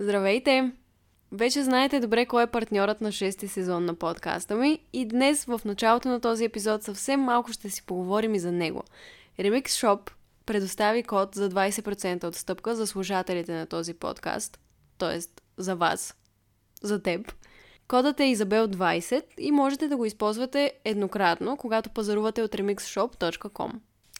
Здравейте! Вече знаете добре кой е партньорът на 6 сезон на подкаста ми и днес в началото на този епизод съвсем малко ще си поговорим и за него. Remix Shop предостави код за 20% отстъпка за слушателите на този подкаст, т.е. за вас, за теб. Кодът е Изабел20 и можете да го използвате еднократно, когато пазарувате от remixshop.com.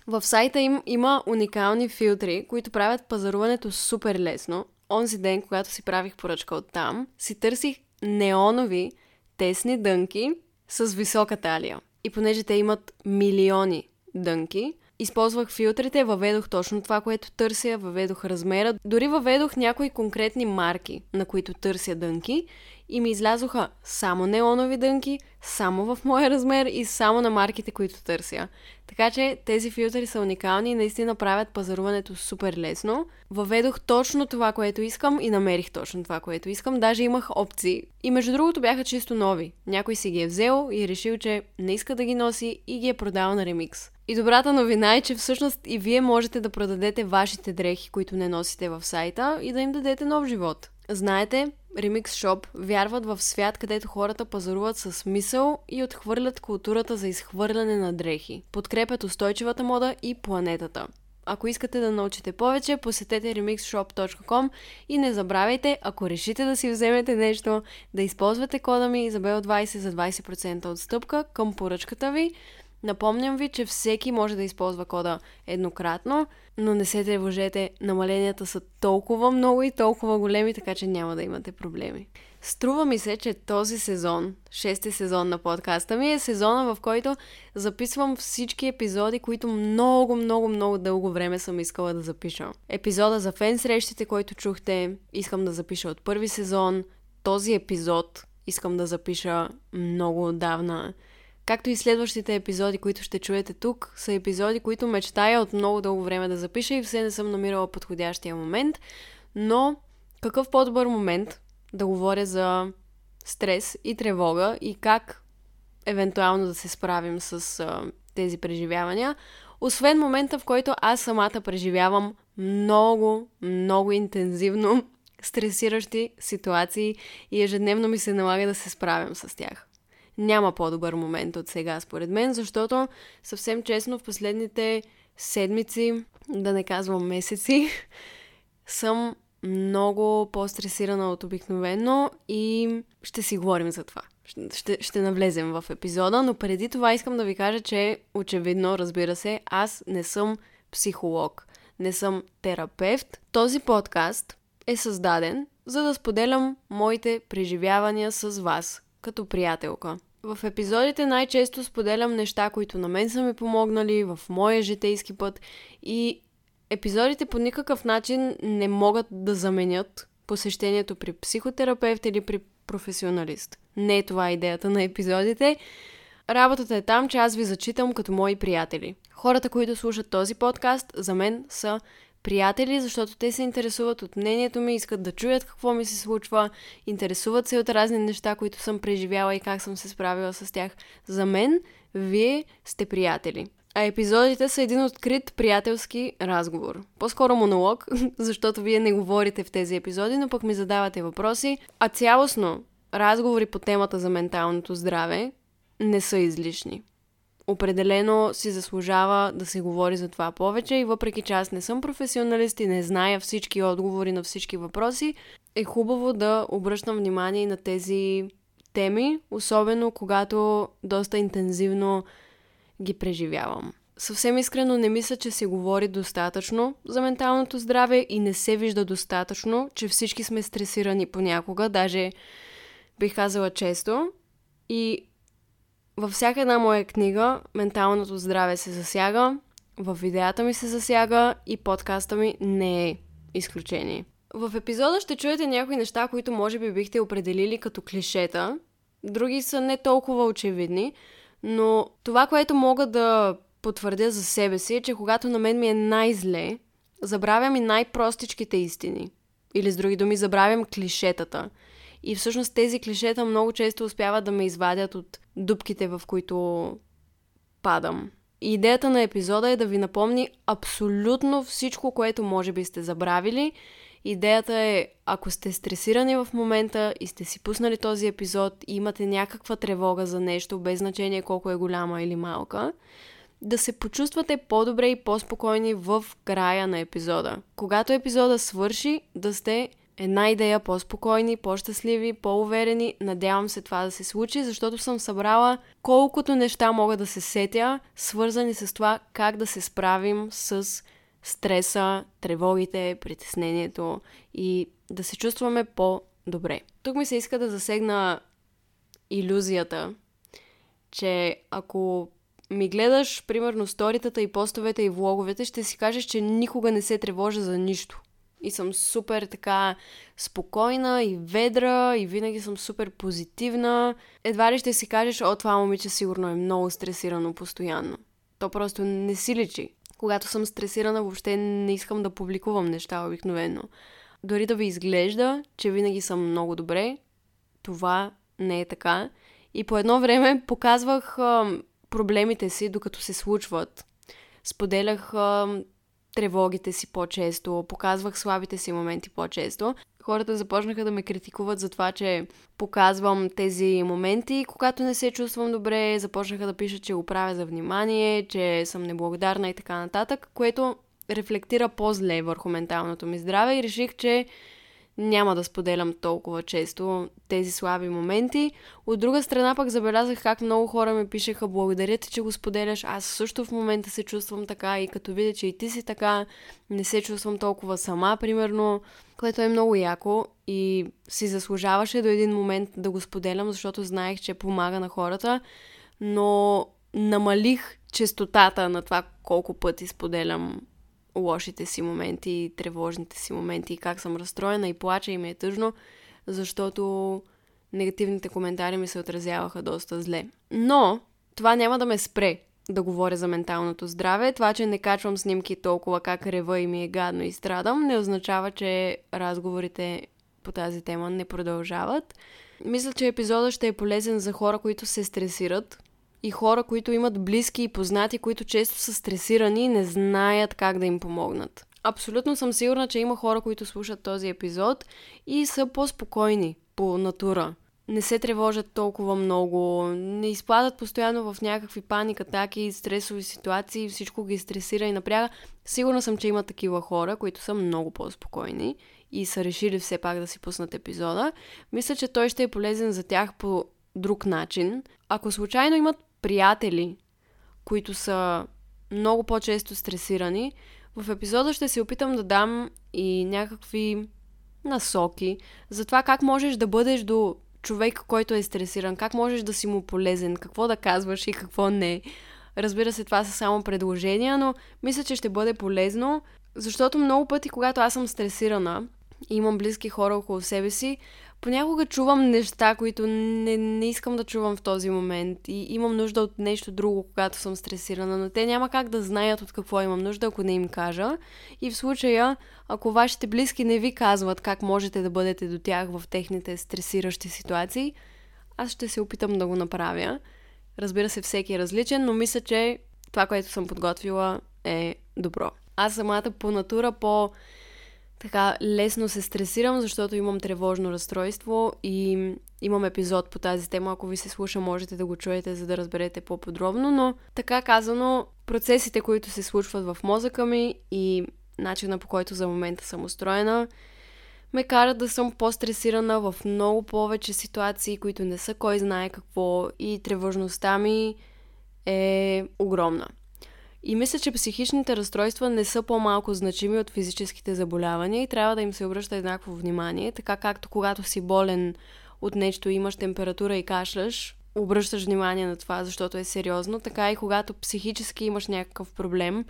В сайта им има уникални филтри, които правят пазаруването супер лесно. Онзи ден, когато си правих поръчка от там, си търсих неонови тесни дънки с висока талия. И понеже те имат милиони дънки, използвах филтрите, въведох точно това, което търся, въведох размера, дори въведох някои конкретни марки, на които търся дънки и ми излязоха само неонови дънки, само в моя размер и само на марките, които търся. Така че тези филтри са уникални и наистина правят пазаруването супер лесно. Въведох точно това, което искам и намерих точно това, което искам. Даже имах опции. И между другото бяха чисто нови. Някой си ги е взел и е решил, че не иска да ги носи и ги е продал на ремикс. И добрата новина е, че всъщност и вие можете да продадете вашите дрехи, които не носите в сайта и да им дадете нов живот. Знаете, Remix Shop вярват в свят, където хората пазаруват с мисъл и отхвърлят културата за изхвърляне на дрехи. Подкрепят устойчивата мода и планетата. Ако искате да научите повече, посетете remixshop.com и не забравяйте, ако решите да си вземете нещо, да използвате кода ми Изабел20 за 20% отстъпка към поръчката ви. Напомням ви, че всеки може да използва кода еднократно, но не се тревожете, намаленията са толкова много и толкова големи, така че няма да имате проблеми. Струва ми се, че този сезон, шести сезон на подкаста ми, е сезона, в който записвам всички епизоди, които много, много, много дълго време съм искала да запиша. Епизода за фен срещите, който чухте, искам да запиша от първи сезон. Този епизод искам да запиша много отдавна. Както и следващите епизоди, които ще чуете тук, са епизоди, които мечтая от много дълго време да запиша и все не съм намирала подходящия момент. Но какъв по-добър момент да говоря за стрес и тревога и как евентуално да се справим с а, тези преживявания, освен момента, в който аз самата преживявам много, много интензивно стресиращи ситуации и ежедневно ми се налага да се справям с тях няма по-добър момент от сега, според мен, защото съвсем честно в последните седмици, да не казвам месеци, съм много по-стресирана от обикновено и ще си говорим за това. Ще, ще навлезем в епизода, но преди това искам да ви кажа, че очевидно, разбира се, аз не съм психолог, не съм терапевт. Този подкаст е създаден, за да споделям моите преживявания с вас, като приятелка. В епизодите най-често споделям неща, които на мен са ми помогнали в моя житейски път и епизодите по никакъв начин не могат да заменят посещението при психотерапевт или при професионалист. Не е това идеята на епизодите. Работата е там, че аз ви зачитам като мои приятели. Хората, които слушат този подкаст, за мен са приятели, защото те се интересуват от мнението ми, искат да чуят какво ми се случва, интересуват се от разни неща, които съм преживяла и как съм се справила с тях. За мен, вие сте приятели. А епизодите са един открит приятелски разговор. По-скоро монолог, защото вие не говорите в тези епизоди, но пък ми задавате въпроси. А цялостно, разговори по темата за менталното здраве не са излишни определено си заслужава да се говори за това повече и въпреки че аз не съм професионалист и не зная всички отговори на всички въпроси, е хубаво да обръщам внимание на тези теми, особено когато доста интензивно ги преживявам. Съвсем искрено не мисля, че се говори достатъчно за менталното здраве и не се вижда достатъчно, че всички сме стресирани понякога, даже бих казала често. И във всяка една моя книга менталното здраве се засяга, в видеята ми се засяга и подкаста ми не е изключение. В епизода ще чуете някои неща, които може би бихте определили като клишета. Други са не толкова очевидни, но това, което мога да потвърдя за себе си е, че когато на мен ми е най-зле, забравям и най-простичките истини. Или с други думи, забравям клишетата – и всъщност тези клишета много често успяват да ме извадят от дупките, в които падам. И идеята на епизода е да ви напомни абсолютно всичко, което може би сте забравили Идеята е, ако сте стресирани в момента и сте си пуснали този епизод и имате някаква тревога за нещо, без значение колко е голяма или малка, да се почувствате по-добре и по-спокойни в края на епизода. Когато епизода свърши, да сте една идея по-спокойни, по-щастливи, по-уверени. Надявам се това да се случи, защото съм събрала колкото неща мога да се сетя, свързани с това как да се справим с стреса, тревогите, притеснението и да се чувстваме по-добре. Тук ми се иска да засегна иллюзията, че ако ми гледаш, примерно, сторитата и постовете и влоговете, ще си кажеш, че никога не се тревожа за нищо. И съм супер така спокойна и ведра и винаги съм супер позитивна. Едва ли ще си кажеш, о, това момиче сигурно е много стресирано постоянно. То просто не си личи. Когато съм стресирана, въобще не искам да публикувам неща обикновено. Дори да ви изглежда, че винаги съм много добре, това не е така. И по едно време показвах проблемите си, докато се случват. Споделях тревогите си по-често, показвах слабите си моменти по-често. Хората започнаха да ме критикуват за това, че показвам тези моменти, когато не се чувствам добре, започнаха да пишат, че го правя за внимание, че съм неблагодарна и така нататък, което рефлектира по-зле върху менталното ми здраве и реших, че няма да споделям толкова често тези слаби моменти. От друга страна пък забелязах как много хора ми пишеха благодаря ти, че го споделяш. Аз също в момента се чувствам така и като видя, че и ти си така, не се чувствам толкова сама, примерно, което е много яко и си заслужаваше до един момент да го споделям, защото знаех, че помага на хората, но намалих честотата на това колко пъти споделям лошите си моменти, тревожните си моменти, как съм разстроена и плача и ми е тъжно, защото негативните коментари ми се отразяваха доста зле. Но това няма да ме спре да говоря за менталното здраве. Това, че не качвам снимки толкова как рева и ми е гадно и страдам, не означава, че разговорите по тази тема не продължават. Мисля, че епизодът ще е полезен за хора, които се стресират, и хора, които имат близки и познати, които често са стресирани и не знаят как да им помогнат. Абсолютно съм сигурна, че има хора, които слушат този епизод и са по-спокойни по натура. Не се тревожат толкова много, не изпадат постоянно в някакви паник атаки, стресови ситуации, всичко ги стресира и напряга. Сигурна съм, че има такива хора, които са много по-спокойни и са решили все пак да си пуснат епизода. Мисля, че той ще е полезен за тях по друг начин. Ако случайно имат приятели, които са много по-често стресирани, в епизода ще се опитам да дам и някакви насоки за това как можеш да бъдеш до човек, който е стресиран, как можеш да си му полезен, какво да казваш и какво не. Разбира се, това са само предложения, но мисля, че ще бъде полезно, защото много пъти, когато аз съм стресирана и имам близки хора около себе си, понякога чувам неща, които не, не искам да чувам в този момент и имам нужда от нещо друго, когато съм стресирана, но те няма как да знаят от какво имам нужда, ако не им кажа. И в случая, ако вашите близки не ви казват как можете да бъдете до тях в техните стресиращи ситуации, аз ще се опитам да го направя. Разбира се, всеки е различен, но мисля, че това, което съм подготвила е добро. Аз самата по натура, по така лесно се стресирам, защото имам тревожно разстройство и имам епизод по тази тема. Ако ви се слуша, можете да го чуете, за да разберете по-подробно. Но така казано, процесите, които се случват в мозъка ми и начина по който за момента съм устроена, ме карат да съм по-стресирана в много повече ситуации, които не са кой знае какво и тревожността ми е огромна. И мисля, че психичните разстройства не са по-малко значими от физическите заболявания и трябва да им се обръща еднакво внимание, така както когато си болен от нещо, имаш температура и кашляш, обръщаш внимание на това, защото е сериозно, така и когато психически имаш някакъв проблем,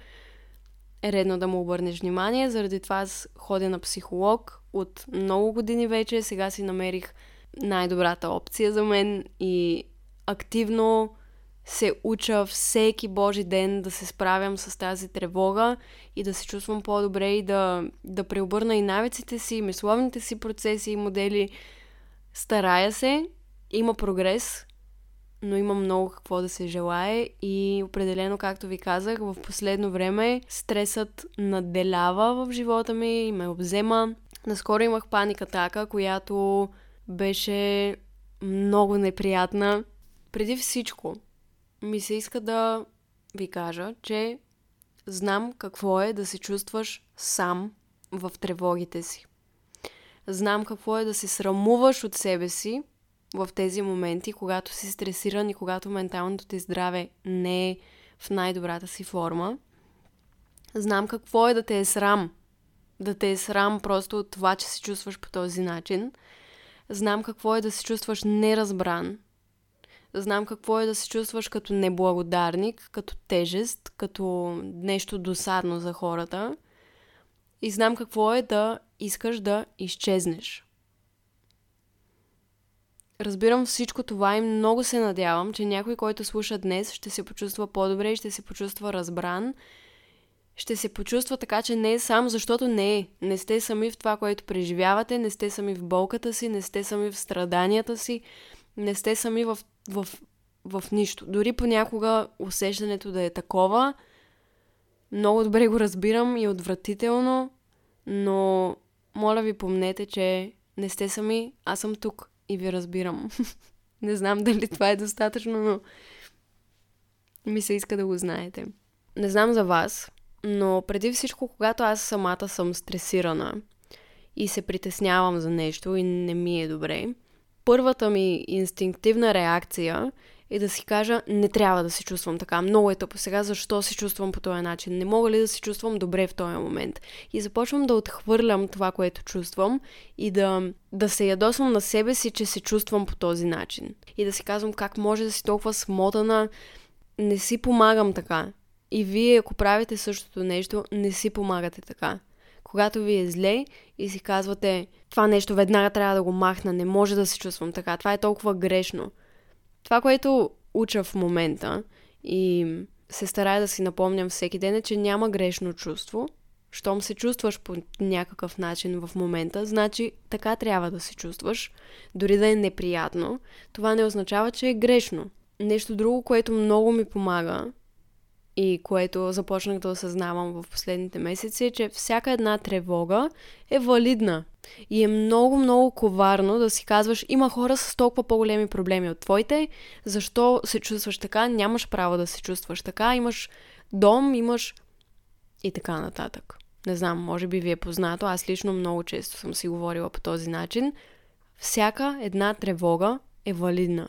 е редно да му обърнеш внимание. Заради това аз ходя на психолог от много години вече. Сега си намерих най-добрата опция за мен и активно се уча всеки Божи ден да се справям с тази тревога и да се чувствам по-добре и да, да преобърна и навиците си, мисловните си процеси и модели. Старая се, има прогрес, но има много какво да се желае и определено, както ви казах, в последно време стресът наделява в живота ми и ме обзема. Наскоро имах паник атака, която беше много неприятна. Преди всичко, ми се иска да ви кажа, че знам какво е да се чувстваш сам в тревогите си. Знам какво е да се срамуваш от себе си в тези моменти, когато си стресиран и когато менталното ти здраве не е в най-добрата си форма. Знам какво е да те е срам. Да те е срам просто от това, че се чувстваш по този начин. Знам какво е да се чувстваш неразбран. Знам какво е да се чувстваш като неблагодарник, като тежест, като нещо досадно за хората. И знам какво е да искаш да изчезнеш. Разбирам всичко това и много се надявам, че някой, който слуша днес, ще се почувства по-добре и ще се почувства разбран. Ще се почувства така, че не е сам, защото не е. Не сте сами в това, което преживявате, не сте сами в болката си, не сте сами в страданията си, не сте сами в, в, в нищо. Дори понякога усещането да е такова, много добре го разбирам и отвратително, но моля ви помнете, че не сте сами, аз съм тук и ви разбирам. не знам дали това е достатъчно, но ми се иска да го знаете. Не знам за вас, но преди всичко, когато аз самата съм стресирана и се притеснявам за нещо и не ми е добре, първата ми инстинктивна реакция и да си кажа, не трябва да се чувствам така. Много е тъпо сега, защо се чувствам по този начин? Не мога ли да се чувствам добре в този момент? И започвам да отхвърлям това, което чувствам и да, да се ядосвам на себе си, че се чувствам по този начин. И да си казвам как може да си толкова смотана, не си помагам така. И вие, ако правите същото нещо, не си помагате така. Когато ви е зле и си казвате, това нещо веднага трябва да го махна, не може да се чувствам така, това е толкова грешно това, което уча в момента и се старая да си напомням всеки ден е, че няма грешно чувство. Щом се чувстваш по някакъв начин в момента, значи така трябва да се чувстваш, дори да е неприятно. Това не означава, че е грешно. Нещо друго, което много ми помага и което започнах да осъзнавам в последните месеци е, че всяка една тревога е валидна. И е много, много коварно да си казваш, има хора с толкова по-големи проблеми от твоите, защо се чувстваш така, нямаш право да се чувстваш така, имаш дом, имаш и така нататък. Не знам, може би ви е познато, аз лично много често съм си говорила по този начин. Всяка една тревога е валидна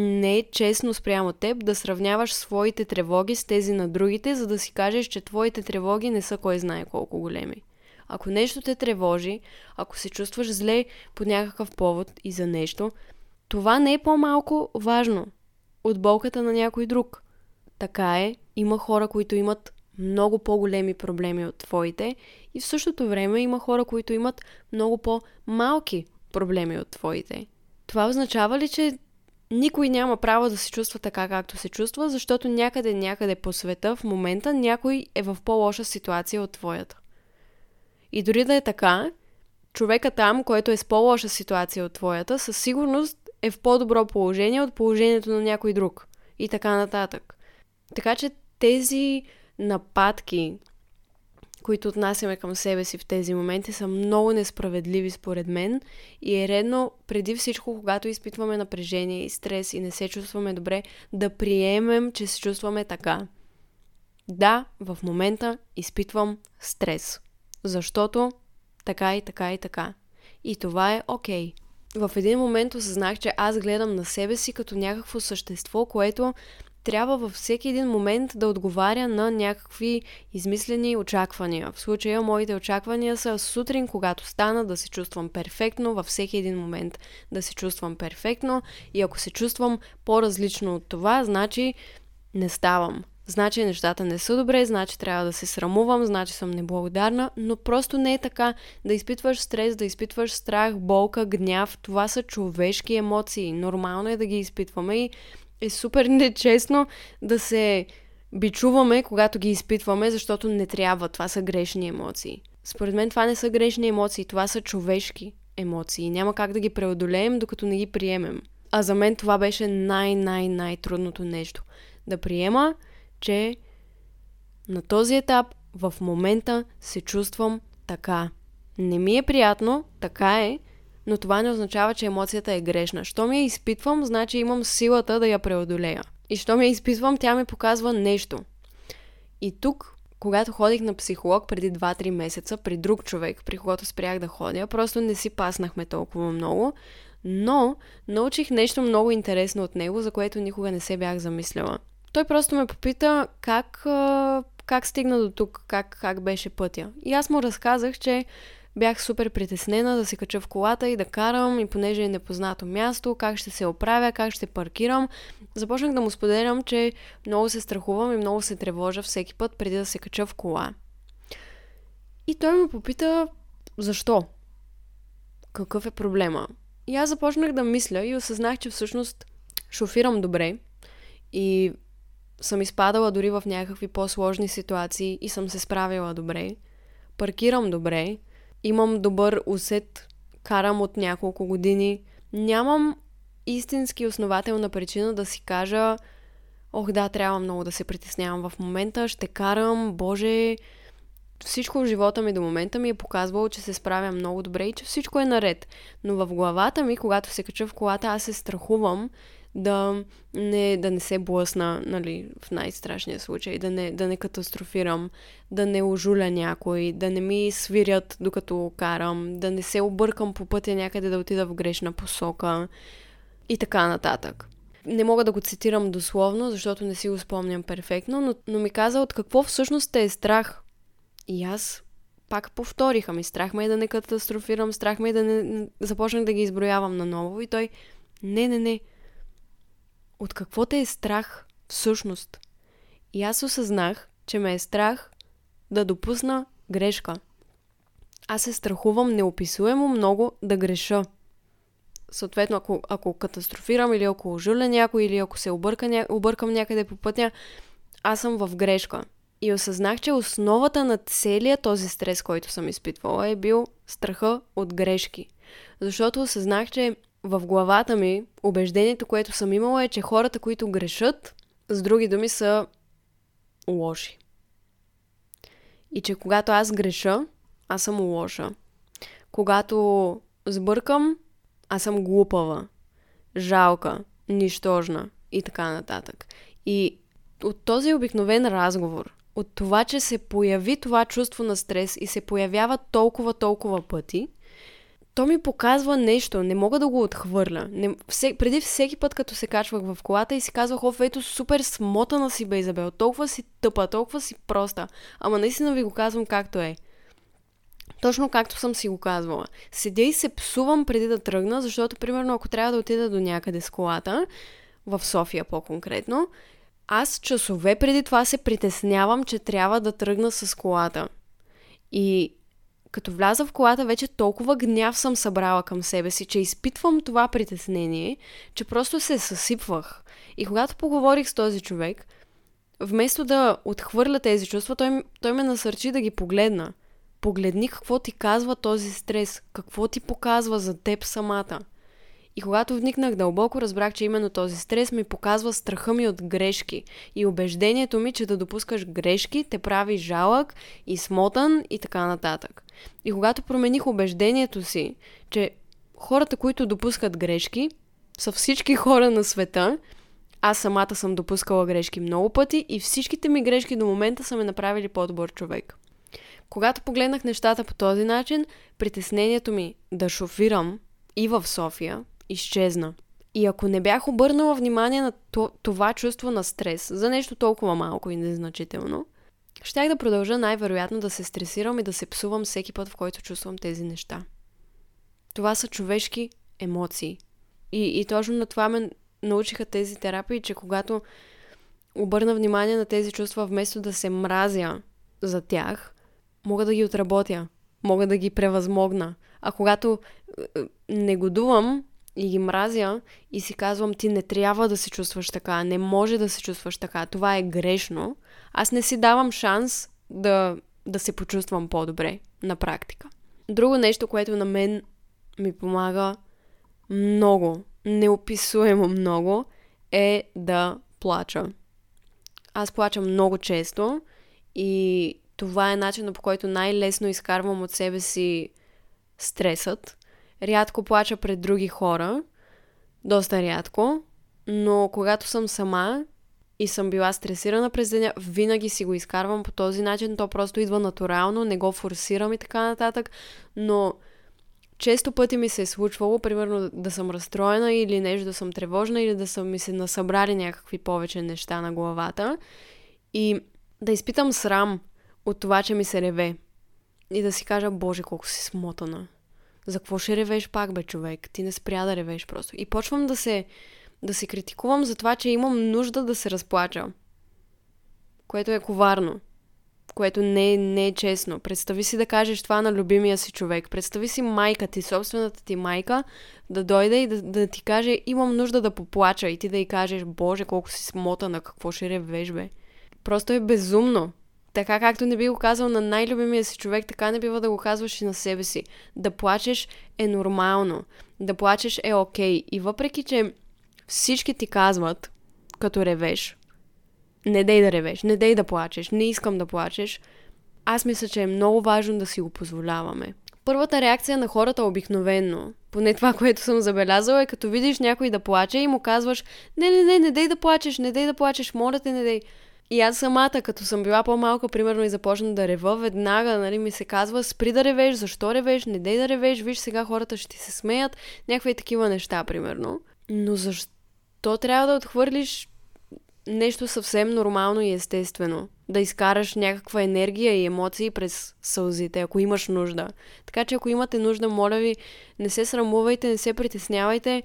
не е честно спрямо теб да сравняваш своите тревоги с тези на другите, за да си кажеш, че твоите тревоги не са кой знае колко големи. Ако нещо те тревожи, ако се чувстваш зле по някакъв повод и за нещо, това не е по-малко важно от болката на някой друг. Така е, има хора, които имат много по-големи проблеми от твоите и в същото време има хора, които имат много по-малки проблеми от твоите. Това означава ли, че никой няма право да се чувства така, както се чувства, защото някъде, някъде по света в момента някой е в по-лоша ситуация от твоята. И дори да е така, човека там, който е с по-лоша ситуация от твоята, със сигурност е в по-добро положение от положението на някой друг. И така нататък. Така че тези нападки, които отнасяме към себе си в тези моменти, са много несправедливи според мен и е редно преди всичко, когато изпитваме напрежение и стрес и не се чувстваме добре, да приемем, че се чувстваме така. Да, в момента изпитвам стрес, защото така и така и така. И това е окей. Okay. В един момент осъзнах, че аз гледам на себе си като някакво същество, което трябва във всеки един момент да отговаря на някакви измислени очаквания. В случая моите очаквания са сутрин, когато стана, да се чувствам перфектно, във всеки един момент да се чувствам перфектно и ако се чувствам по-различно от това, значи не ставам. Значи нещата не са добре, значи трябва да се срамувам, значи съм неблагодарна, но просто не е така. Да изпитваш стрес, да изпитваш страх, болка, гняв, това са човешки емоции. Нормално е да ги изпитваме и е супер нечестно да се бичуваме, когато ги изпитваме, защото не трябва. Това са грешни емоции. Според мен това не са грешни емоции, това са човешки емоции. Няма как да ги преодолеем, докато не ги приемем. А за мен това беше най-най-най-трудното нещо. Да приема, че на този етап в момента се чувствам така. Не ми е приятно, така е, но това не означава, че емоцията е грешна. Що ми я изпитвам, значи имам силата да я преодолея. И що ми я изпитвам, тя ми показва нещо. И тук, когато ходих на психолог преди 2-3 месеца, при друг човек, при когото спрях да ходя, просто не си паснахме толкова много, но научих нещо много интересно от него, за което никога не се бях замисляла. Той просто ме попита как, как стигна до тук, как, как беше пътя. И аз му разказах, че бях супер притеснена да се кача в колата и да карам и понеже е непознато място, как ще се оправя, как ще паркирам. Започнах да му споделям, че много се страхувам и много се тревожа всеки път преди да се кача в кола. И той ме попита защо? Какъв е проблема? И аз започнах да мисля и осъзнах, че всъщност шофирам добре и съм изпадала дори в някакви по-сложни ситуации и съм се справила добре. Паркирам добре, имам добър усет, карам от няколко години. Нямам истински основателна причина да си кажа ох да, трябва много да се притеснявам в момента, ще карам, боже, всичко в живота ми до момента ми е показвало, че се справя много добре и че всичко е наред. Но в главата ми, когато се кача в колата, аз се страхувам да не, да не се блъсна, нали, в най-страшния случай, да не, да не катастрофирам, да не ожуля някой, да не ми свирят докато карам, да не се объркам по пътя някъде да отида в грешна посока и така нататък. Не мога да го цитирам дословно, защото не си го спомням перфектно, но, но ми каза от какво всъщност те е страх. И аз пак повториха ми. Страх ме е да не катастрофирам, страх ме е да не... Започнах да ги изброявам наново и той... Не, не, не. От какво те е страх всъщност? И аз осъзнах, че ме е страх да допусна грешка. Аз се страхувам неописуемо много да греша. Съответно, ако, ако катастрофирам или ако ожуля някой или ако се обърка, объркам някъде по пътя, аз съм в грешка. И осъзнах, че основата на целия този стрес, който съм изпитвала, е бил страха от грешки. Защото осъзнах, че в главата ми убеждението, което съм имала е, че хората, които грешат, с други думи са лоши. И че когато аз греша, аз съм лоша. Когато сбъркам, аз съм глупава, жалка, нищожна и така нататък. И от този обикновен разговор, от това, че се появи това чувство на стрес и се появява толкова, толкова пъти, то ми показва нещо, не мога да го отхвърля. Не, все, преди всеки път, като се качвах в колата и си казвах, оф, ето супер смотана си бе, Изабел, толкова си тъпа, толкова си проста. Ама наистина ви го казвам както е. Точно както съм си го казвала. Седя и се псувам преди да тръгна, защото, примерно, ако трябва да отида до някъде с колата, в София по-конкретно, аз часове преди това се притеснявам, че трябва да тръгна с колата. И като вляза в колата, вече толкова гняв съм събрала към себе си, че изпитвам това притеснение, че просто се съсипвах. И когато поговорих с този човек, вместо да отхвърля тези чувства, той, той ме насърчи да ги погледна. Погледни какво ти казва този стрес, какво ти показва за теб самата. И когато вникнах дълбоко, разбрах, че именно този стрес ми показва страха ми от грешки и убеждението ми, че да допускаш грешки те прави жалък и смотан и така нататък. И когато промених убеждението си, че хората, които допускат грешки, са всички хора на света, аз самата съм допускала грешки много пъти и всичките ми грешки до момента са ме направили по-добър човек. Когато погледнах нещата по този начин, притеснението ми да шофирам и в София изчезна. И ако не бях обърнала внимание на това чувство на стрес за нещо толкова малко и незначително, щях да продължа най-вероятно да се стресирам и да се псувам всеки път, в който чувствам тези неща. Това са човешки емоции. И, и точно на това ме научиха тези терапии, че когато обърна внимание на тези чувства, вместо да се мразя за тях, мога да ги отработя, мога да ги превъзмогна. А когато е, е, негодувам и ги мразя и си казвам, ти не трябва да се чувстваш така, не може да се чувстваш така, това е грешно, аз не си давам шанс да, да се почувствам по-добре на практика. Друго нещо, което на мен ми помага много, неописуемо много, е да плача. Аз плачам много често и това е начинът по който най-лесно изкарвам от себе си стресът. Рядко плача пред други хора. Доста рядко. Но когато съм сама и съм била стресирана през деня, винаги си го изкарвам по този начин. То просто идва натурално, не го форсирам и така нататък. Но често пъти ми се е случвало, примерно, да съм разстроена или нещо да съм тревожна или да са ми се насъбрали някакви повече неща на главата и да изпитам срам от това, че ми се реве. И да си кажа, боже, колко си смотана. За какво ще ревеш пак, бе, човек? Ти не спря да ревеш просто. И почвам да се, да се критикувам за това, че имам нужда да се разплача. Което е коварно което не, не е честно. Представи си да кажеш това на любимия си човек. Представи си майка ти, собствената ти майка, да дойде и да, да ти каже, имам нужда да поплача и ти да й кажеш, боже, колко си смотана, какво ще ревеш, бе. Просто е безумно. Така както не би го казал на най-любимия си човек, така не бива да го казваш и на себе си. Да плачеш е нормално. Да плачеш е окей. Okay. И въпреки, че всички ти казват, като ревеш, не дей да ревеш, не дей да плачеш, не искам да плачеш, аз мисля, че е много важно да си го позволяваме. Първата реакция на хората обикновенно, поне това, което съм забелязала, е като видиш някой да плаче и му казваш не, не, не, не дей да плачеш, не дей да плачеш, моля те, не дей. И аз самата, като съм била по-малка, примерно, и започна да рева, веднага нали, ми се казва, спри да ревеш, защо ревеш, не дей да ревеш, виж сега хората ще ти се смеят, някакви такива неща, примерно. Но защо трябва да отхвърлиш нещо съвсем нормално и естествено. Да изкараш някаква енергия и емоции през сълзите, ако имаш нужда. Така че ако имате нужда, моля ви, не се срамувайте, не се притеснявайте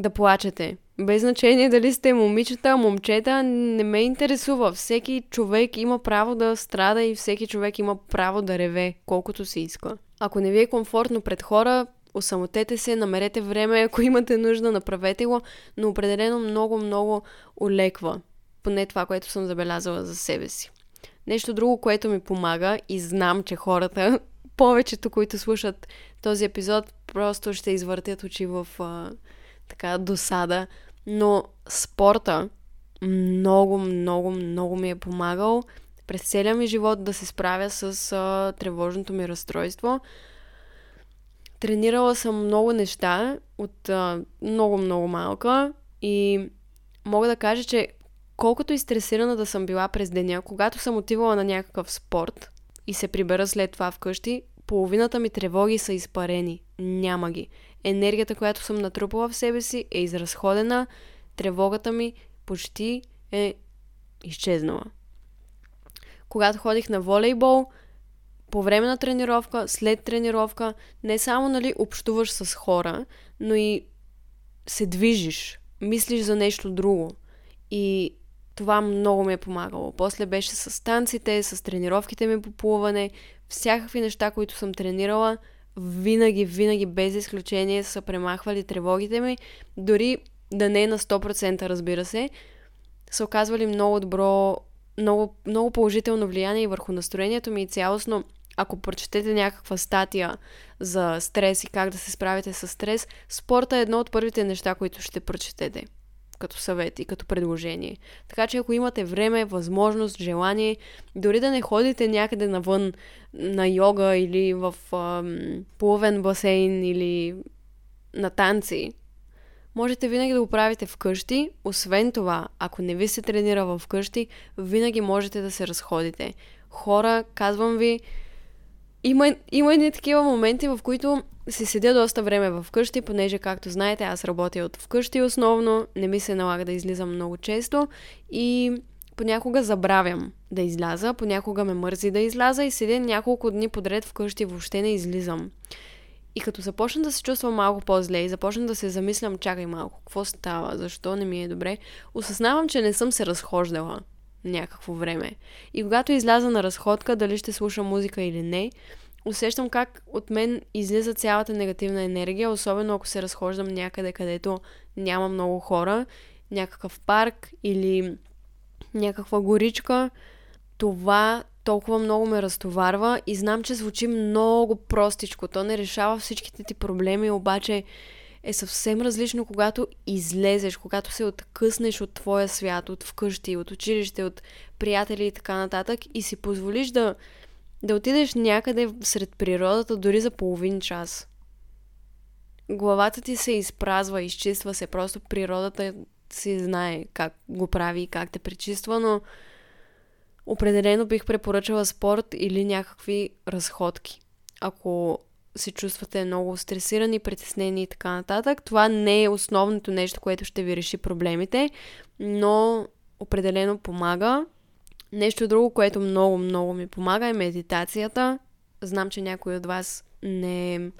да плачете. Без значение дали сте момичета, момчета, не ме интересува. Всеки човек има право да страда и всеки човек има право да реве, колкото се иска. Ако не ви е комфортно пред хора, осамотете се, намерете време, ако имате нужда, направете го, но определено много, много олеква. Поне това, което съм забелязала за себе си. Нещо друго, което ми помага и знам, че хората, повечето, които слушат този епизод, просто ще извъртят очи в така досада. Но спорта много, много, много ми е помагал през целия ми живот да се справя с а, тревожното ми разстройство. Тренирала съм много неща от много-много малка и мога да кажа, че колкото и стресирана да съм била през деня, когато съм отивала на някакъв спорт и се прибера след това вкъщи, половината ми тревоги са изпарени. Няма ги. Енергията, която съм натрупала в себе си е изразходена, тревогата ми почти е изчезнала. Когато ходих на волейбол, по време на тренировка, след тренировка, не само нали, общуваш с хора, но и се движиш, мислиш за нещо друго. И това много ми е помагало. После беше с танците, с тренировките ми по плуване, всякакви неща, които съм тренирала, винаги, винаги, без изключение, са премахвали тревогите ми. Дори да не е на 100%, разбира се, са оказвали много добро, много, много положително влияние и върху настроението ми и цялостно ако прочетете някаква статия за стрес и как да се справите с стрес, спорта е едно от първите неща, които ще прочетете като съвет и като предложение. Така че ако имате време, възможност, желание, дори да не ходите някъде навън на йога или в ам, плувен басейн или на танци, можете винаги да го правите вкъщи. Освен това, ако не ви се тренира вкъщи, винаги можете да се разходите. Хора, казвам ви, има, има едни такива моменти, в които си седя доста време вкъщи, понеже, както знаете, аз работя от вкъщи основно, не ми се налага да излизам много често и понякога забравям да изляза, понякога ме мързи да изляза и седя няколко дни подред вкъщи, въобще не излизам. И като започна да се чувствам малко по-зле и започна да се замислям, чакай малко, какво става, защо не ми е добре, осъзнавам, че не съм се разхождала някакво време. И когато изляза на разходка, дали ще слушам музика или не, усещам как от мен излиза цялата негативна енергия, особено ако се разхождам някъде, където няма много хора, някакъв парк или някаква горичка. Това толкова много ме разтоварва и знам, че звучи много простичко. То не решава всичките ти проблеми, обаче е съвсем различно, когато излезеш, когато се откъснеш от твоя свят, от вкъщи, от училище, от приятели и така нататък и си позволиш да, да отидеш някъде сред природата дори за половин час. Главата ти се изпразва, изчиства се, просто природата си знае как го прави и как те пречиства, но определено бих препоръчала спорт или някакви разходки. Ако се чувствате много стресирани, притеснени и така нататък. Това не е основното нещо, което ще ви реши проблемите, но определено помага. Нещо друго, което много, много ми помага е медитацията. Знам, че някои от вас не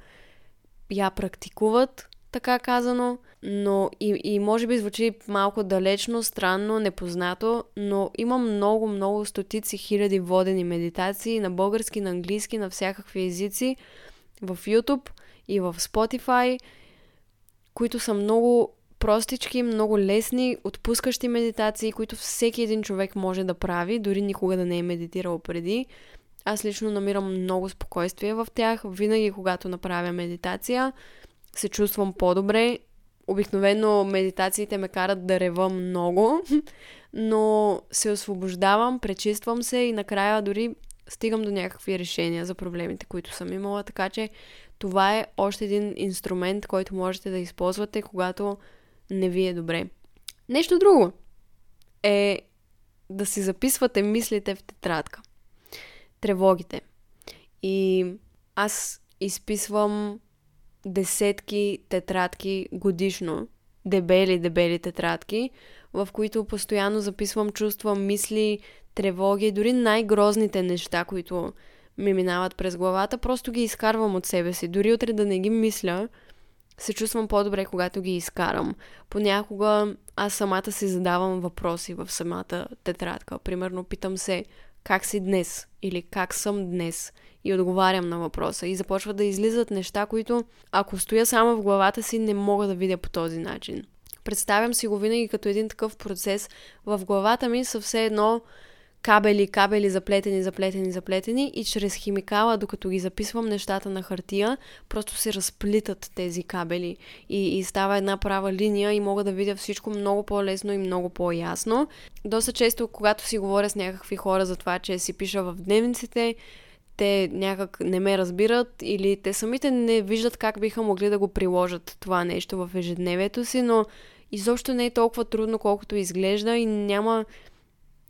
я практикуват, така казано, но и, и може би звучи малко далечно, странно, непознато, но има много, много стотици хиляди водени медитации на български, на английски, на всякакви езици в YouTube и в Spotify, които са много простички, много лесни, отпускащи медитации, които всеки един човек може да прави, дори никога да не е медитирал преди. Аз лично намирам много спокойствие в тях. Винаги, когато направя медитация, се чувствам по-добре. Обикновено медитациите ме карат да рева много, но се освобождавам, пречиствам се и накрая дори стигам до някакви решения за проблемите, които съм имала. Така че това е още един инструмент, който можете да използвате, когато не ви е добре. Нещо друго е да си записвате мислите в тетрадка. Тревогите. И аз изписвам десетки тетрадки годишно, дебели, дебели тетрадки, в които постоянно записвам чувства, мисли, тревоги, дори най-грозните неща, които ми минават през главата, просто ги изкарвам от себе си. Дори утре да не ги мисля, се чувствам по-добре, когато ги изкарам. Понякога аз самата си задавам въпроси в самата тетрадка. Примерно питам се как си днес или как съм днес и отговарям на въпроса и започват да излизат неща, които ако стоя само в главата си не мога да видя по този начин. Представям си го винаги като един такъв процес. В главата ми са все едно кабели, кабели заплетени, заплетени, заплетени и чрез химикала, докато ги записвам нещата на хартия, просто се разплитат тези кабели и, и става една права линия и мога да видя всичко много по-лесно и много по-ясно. Доста често, когато си говоря с някакви хора за това, че си пиша в дневниците, те някак не ме разбират или те самите не виждат как биха могли да го приложат това нещо в ежедневието си, но изобщо не е толкова трудно, колкото изглежда и няма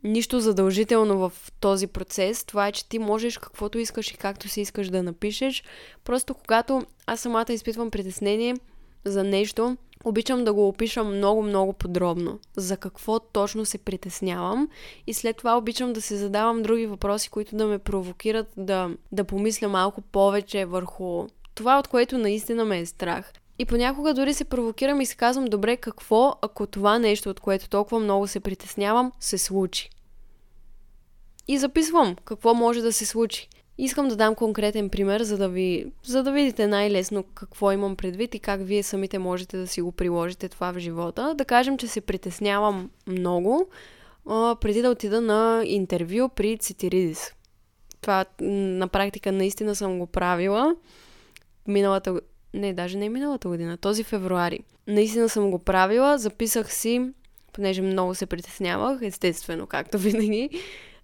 нищо задължително в този процес. Това е, че ти можеш каквото искаш и както си искаш да напишеш. Просто когато аз самата изпитвам притеснение за нещо, обичам да го опишам много-много подробно. За какво точно се притеснявам. И след това обичам да се задавам други въпроси, които да ме провокират да, да помисля малко повече върху това, от което наистина ме е страх. И понякога дори се провокирам и си казвам, добре, какво ако това нещо, от което толкова много се притеснявам, се случи? И записвам какво може да се случи. Искам да дам конкретен пример, за да, ви, за да видите най-лесно какво имам предвид и как вие самите можете да си го приложите това в живота. Да кажем, че се притеснявам много а, преди да отида на интервю при Цитиридис. Това на практика наистина съм го правила миналата не, даже не миналата година, този февруари. Наистина съм го правила, записах си, понеже много се притеснявах, естествено, както винаги,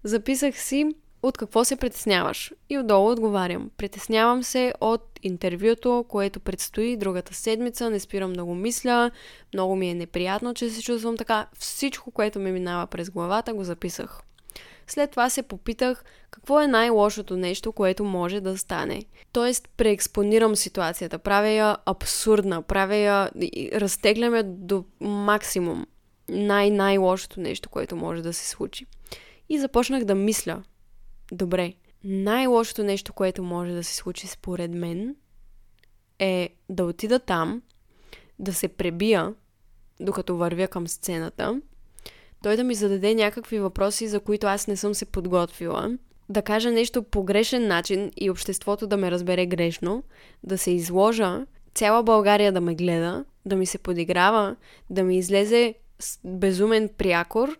записах си от какво се притесняваш. И отдолу отговарям. Притеснявам се от интервюто, което предстои другата седмица, не спирам да го мисля, много ми е неприятно, че се чувствам така. Всичко, което ми минава през главата, го записах. След това се попитах какво е най-лошото нещо, което може да стане. Тоест, преекспонирам ситуацията, правя я абсурдна, правя я, разтеглям я до максимум. Най-най-лошото нещо, което може да се случи. И започнах да мисля. Добре, най-лошото нещо, което може да се случи според мен е да отида там, да се пребия, докато вървя към сцената – той да ми зададе някакви въпроси, за които аз не съм се подготвила, да кажа нещо по грешен начин и обществото да ме разбере грешно, да се изложа, цяла България да ме гледа, да ми се подиграва, да ми излезе безумен прякор,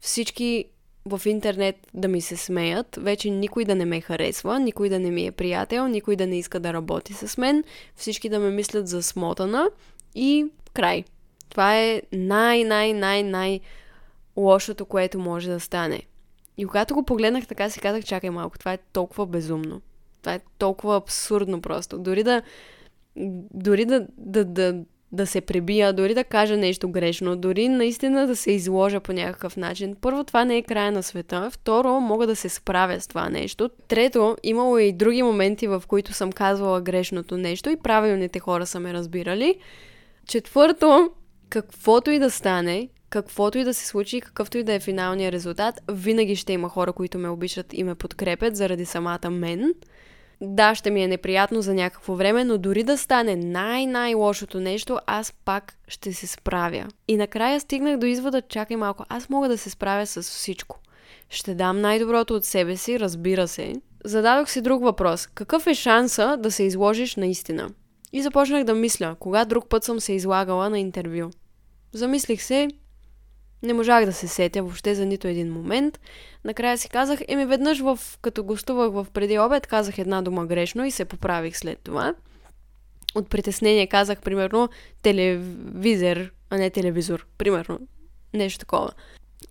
всички в интернет да ми се смеят, вече никой да не ме харесва, никой да не ми е приятел, никой да не иска да работи с мен, всички да ме мислят за смотана. И край. Това е най-най-най-най лошото, което може да стане. И когато го погледнах така, си казах, чакай малко, това е толкова безумно. Това е толкова абсурдно просто. Дори да, дори да, да, да, да се пребия, дори да кажа нещо грешно, дори наистина да се изложа по някакъв начин. Първо, това не е края на света. Второ, мога да се справя с това нещо. Трето, имало и други моменти, в които съм казвала грешното нещо и правилните хора са ме разбирали. Четвърто, каквото и да стане, каквото и да се случи, какъвто и да е финалният резултат, винаги ще има хора, които ме обичат и ме подкрепят заради самата мен. Да, ще ми е неприятно за някакво време, но дори да стане най-най-лошото нещо, аз пак ще се справя. И накрая стигнах до извода, чакай малко, аз мога да се справя с всичко. Ще дам най-доброто от себе си, разбира се. Зададох си друг въпрос. Какъв е шанса да се изложиш наистина? И започнах да мисля, кога друг път съм се излагала на интервю. Замислих се, не можах да се сетя въобще за нито един момент. Накрая си казах, еми веднъж в, като гостувах в преди обед, казах една дума грешно и се поправих след това. От притеснение казах, примерно, телевизор, а не телевизор. Примерно, нещо такова.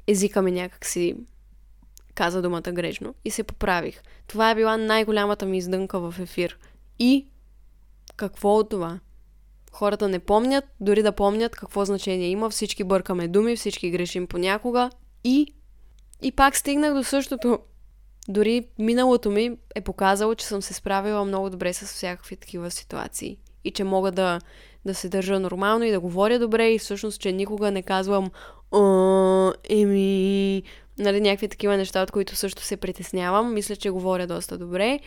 Езика ми някак си каза думата грешно и се поправих. Това е била най-голямата ми издънка в ефир. И какво от това? Хората не помнят, дори да помнят какво значение има. Всички бъркаме думи, всички грешим понякога. И, и пак стигнах до същото. Дори миналото ми е показало, че съм се справила много добре с всякакви такива ситуации. И че мога да, да се държа нормално и да говоря добре и всъщност, че никога не казвам еми, нали, някакви такива неща, от които също се притеснявам. Мисля, че говоря доста добре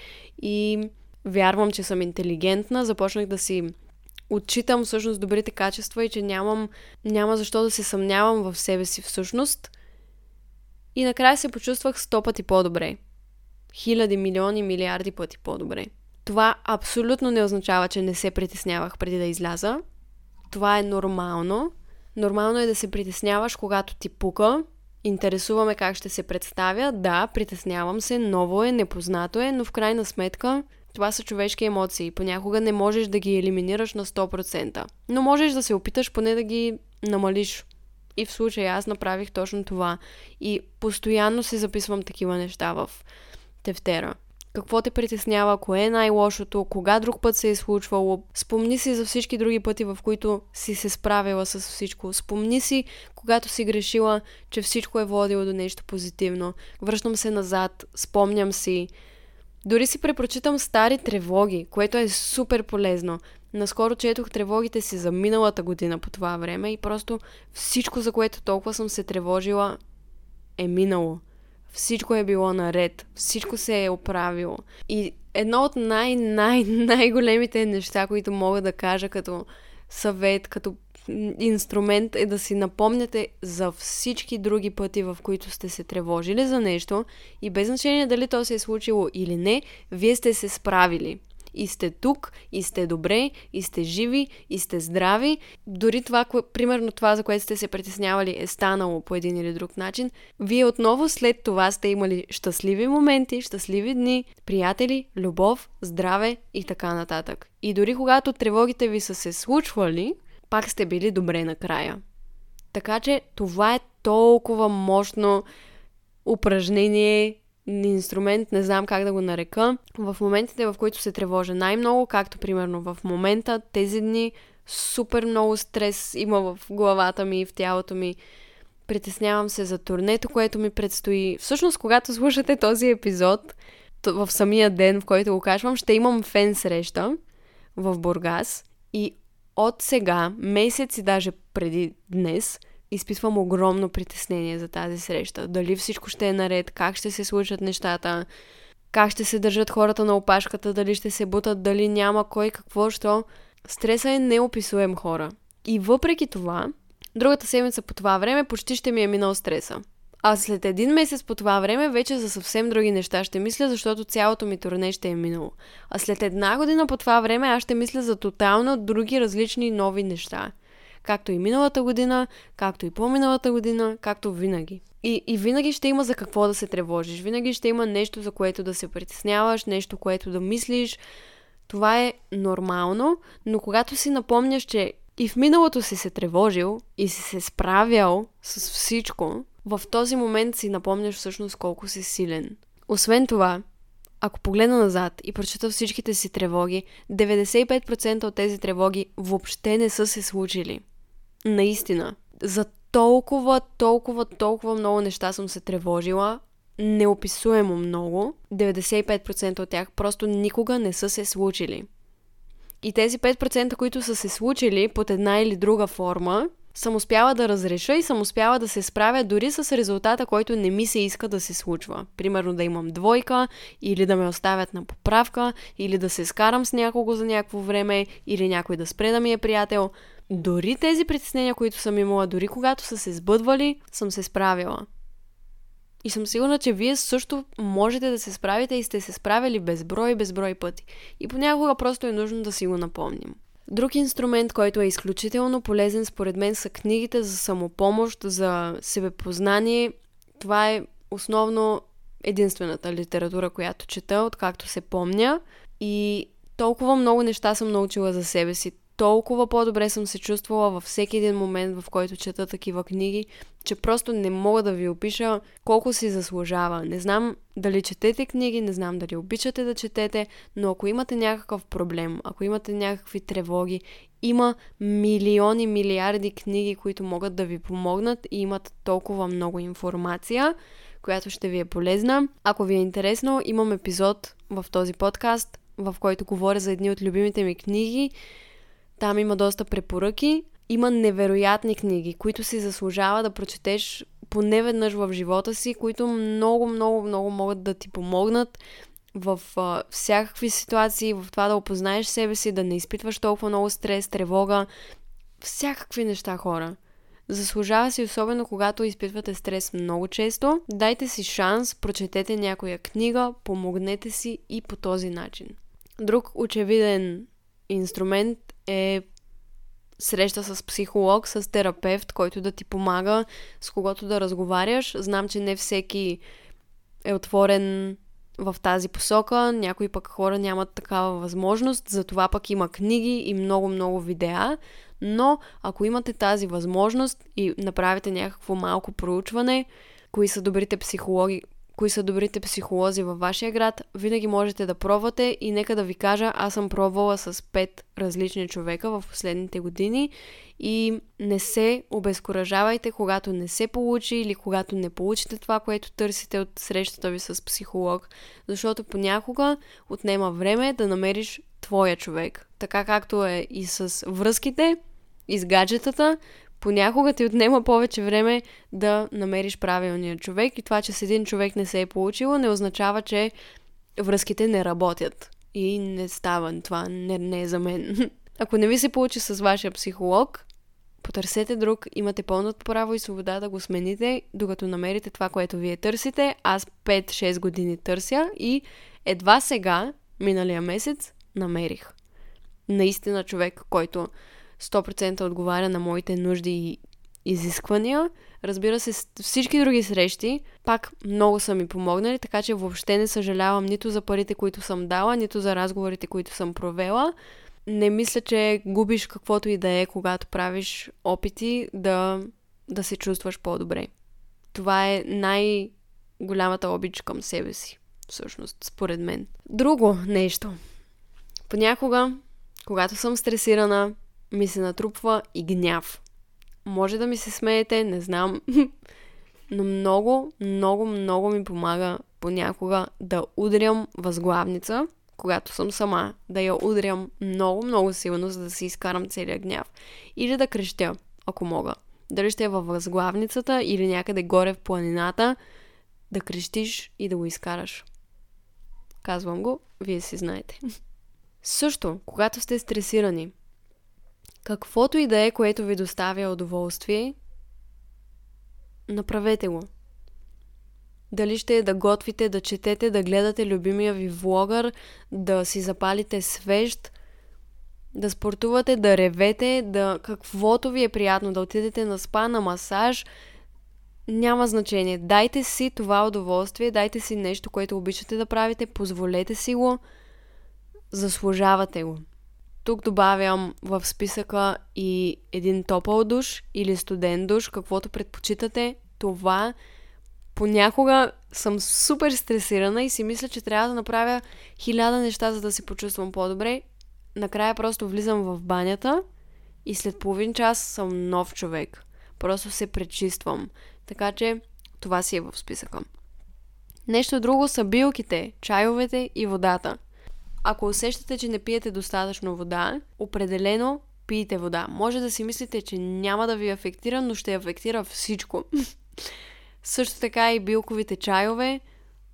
и вярвам, че съм интелигентна. Започнах да си отчитам всъщност добрите качества и че нямам, няма защо да се съмнявам в себе си всъщност. И накрая се почувствах сто пъти по-добре. Хиляди, милиони, милиарди пъти по-добре. Това абсолютно не означава, че не се притеснявах преди да изляза. Това е нормално. Нормално е да се притесняваш, когато ти пука. Интересуваме как ще се представя. Да, притеснявам се, ново е, непознато е, но в крайна сметка това са човешки емоции. Понякога не можеш да ги елиминираш на 100%. Но можеш да се опиташ поне да ги намалиш. И в случая аз направих точно това. И постоянно се записвам такива неща в тефтера. Какво те притеснява, кое е най-лошото, кога друг път се е случвало. Спомни си за всички други пъти, в които си се справила с всичко. Спомни си, когато си грешила, че всичко е водило до нещо позитивно. Връщам се назад, спомням си, дори си препрочитам стари тревоги, което е супер полезно. Наскоро четох тревогите си за миналата година по това време и просто всичко, за което толкова съм се тревожила, е минало. Всичко е било наред, всичко се е оправило. И едно от най-най-най-големите неща, които мога да кажа като съвет, като инструмент е да си напомняте за всички други пъти, в които сте се тревожили за нещо и без значение дали то се е случило или не, вие сте се справили. И сте тук, и сте добре, и сте живи, и сте здрави. Дори това, кое, примерно това, за което сте се притеснявали, е станало по един или друг начин. Вие отново след това сте имали щастливи моменти, щастливи дни, приятели, любов, здраве и така нататък. И дори когато тревогите ви са се случвали, пак сте били добре накрая. Така че това е толкова мощно упражнение, инструмент, не знам как да го нарека. В моментите, в които се тревожа най-много, както примерно в момента, тези дни, супер много стрес има в главата ми и в тялото ми. Притеснявам се за турнето, което ми предстои. Всъщност, когато слушате този епизод, в самия ден, в който го качвам, ще имам фен среща в Бургас и от сега, месеци даже преди днес, изписвам огромно притеснение за тази среща. Дали всичко ще е наред, как ще се случат нещата, как ще се държат хората на опашката, дали ще се бутат, дали няма кой какво, що. Стресът е неописуем хора. И въпреки това, другата седмица по това време почти ще ми е минал стреса. А след един месец по това време вече за съвсем други неща ще мисля, защото цялото ми турне ще е минало. А след една година по това време аз ще мисля за тотално други различни нови неща. Както и миналата година, както и по-миналата година, както винаги. И, и винаги ще има за какво да се тревожиш. Винаги ще има нещо, за което да се притесняваш, нещо, което да мислиш. Това е нормално, но когато си напомняш, че и в миналото си се тревожил и си се справял с всичко, в този момент си напомняш всъщност колко си силен. Освен това, ако погледна назад и прочета всичките си тревоги, 95% от тези тревоги въобще не са се случили. Наистина. За толкова, толкова, толкова много неща съм се тревожила, неописуемо много. 95% от тях просто никога не са се случили. И тези 5%, които са се случили под една или друга форма, съм успяла да разреша и съм успяла да се справя дори с резултата, който не ми се иска да се случва. Примерно да имам двойка, или да ме оставят на поправка, или да се скарам с някого за някакво време, или някой да спре да ми е приятел. Дори тези притеснения, които съм имала, дори когато са се сбъдвали, съм се справила. И съм сигурна, че вие също можете да се справите и сте се справили безброй безброй пъти. И понякога просто е нужно да си го напомним. Друг инструмент, който е изключително полезен според мен са книгите за самопомощ, за себепознание. Това е основно единствената литература, която чета, откакто се помня. И толкова много неща съм научила за себе си толкова по-добре съм се чувствала във всеки един момент, в който чета такива книги, че просто не мога да ви опиша колко си заслужава. Не знам дали четете книги, не знам дали обичате да четете, но ако имате някакъв проблем, ако имате някакви тревоги, има милиони, милиарди книги, които могат да ви помогнат и имат толкова много информация, която ще ви е полезна. Ако ви е интересно, имам епизод в този подкаст, в който говоря за едни от любимите ми книги, там има доста препоръки. Има невероятни книги, които си заслужава да прочетеш поне веднъж в живота си, които много, много, много могат да ти помогнат в а, всякакви ситуации, в това да опознаеш себе си, да не изпитваш толкова много стрес, тревога, всякакви неща, хора. Заслужава си, особено когато изпитвате стрес много често. Дайте си шанс, прочетете някоя книга, помогнете си и по този начин. Друг очевиден инструмент е среща с психолог, с терапевт, който да ти помага, с когото да разговаряш. Знам, че не всеки е отворен в тази посока, някои пък хора нямат такава възможност, затова пък има книги и много-много видеа, но ако имате тази възможност и направите някакво малко проучване, кои са добрите психологи, кои са добрите психолози във вашия град, винаги можете да пробвате и нека да ви кажа, аз съм пробвала с пет различни човека в последните години и не се обезкуражавайте, когато не се получи или когато не получите това, което търсите от срещата ви с психолог, защото понякога отнема време да намериш твоя човек. Така както е и с връзките, и с гаджетата, понякога ти отнема повече време да намериш правилния човек и това, че с един човек не се е получило, не означава, че връзките не работят. И не става. Това не, не е за мен. Ако не ви се получи с вашия психолог, потърсете друг, имате пълното право и свобода да го смените, докато намерите това, което вие търсите. Аз 5-6 години търся и едва сега, миналия месец, намерих. Наистина човек, който 100% отговаря на моите нужди и изисквания. Разбира се, всички други срещи пак много са ми помогнали, така че въобще не съжалявам нито за парите, които съм дала, нито за разговорите, които съм провела. Не мисля, че губиш каквото и да е, когато правиш опити да, да се чувстваш по-добре. Това е най-голямата обич към себе си, всъщност, според мен. Друго нещо. Понякога, когато съм стресирана, ми се натрупва и гняв. Може да ми се смеете, не знам, но много, много, много ми помага понякога да удрям възглавница, когато съм сама, да я удрям много, много силно, за да си изкарам целият гняв. Или да крещя, ако мога. Дали ще е във възглавницата или някъде горе в планината, да крещиш и да го изкараш. Казвам го, вие си знаете. Също, когато сте стресирани, Каквото и да е, което ви доставя удоволствие, направете го. Дали ще е да готвите, да четете, да гледате любимия ви влогър, да си запалите свещ, да спортувате, да ревете, да каквото ви е приятно, да отидете на спа, на масаж, няма значение. Дайте си това удоволствие, дайте си нещо, което обичате да правите, позволете си го, заслужавате го. Тук добавям в списъка и един топъл душ или студен душ, каквото предпочитате. това понякога съм супер стресирана и си мисля, че трябва да направя хиляда неща, за да се почувствам по-добре. Накрая просто влизам в банята и след половин час съм нов човек. Просто се пречиствам. Така че това си е в списъка. Нещо друго са билките, чайовете и водата. Ако усещате, че не пиете достатъчно вода, определено пийте вода. Може да си мислите, че няма да ви афектира, но ще афектира всичко. Също така и билковите чайове,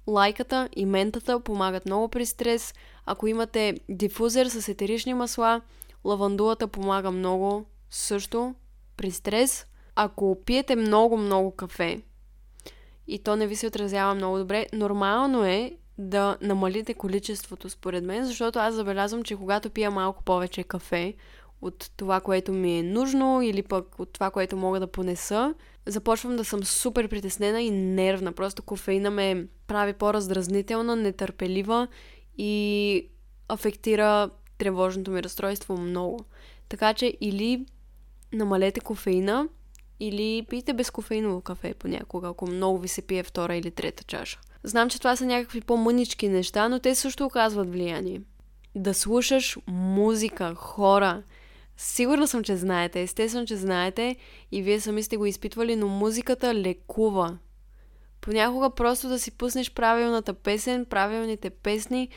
лайката и ментата помагат много при стрес. Ако имате дифузер с етерични масла, лавандулата помага много също при стрес. Ако пиете много-много кафе и то не ви се отразява много добре, нормално е да намалите количеството според мен, защото аз забелязвам, че когато пия малко повече кафе от това, което ми е нужно или пък от това, което мога да понеса, започвам да съм супер притеснена и нервна. Просто кофеина ме прави по-раздразнителна, нетърпелива и афектира тревожното ми разстройство много. Така че или намалете кофеина, или пийте безкофеиново кафе понякога, ако много ви се пие втора или трета чаша. Знам, че това са някакви по-мънички неща, но те също оказват влияние. Да слушаш музика, хора. Сигурна съм, че знаете. Естествено, че знаете и вие сами сте го изпитвали, но музиката лекува. Понякога просто да си пуснеш правилната песен, правилните песни,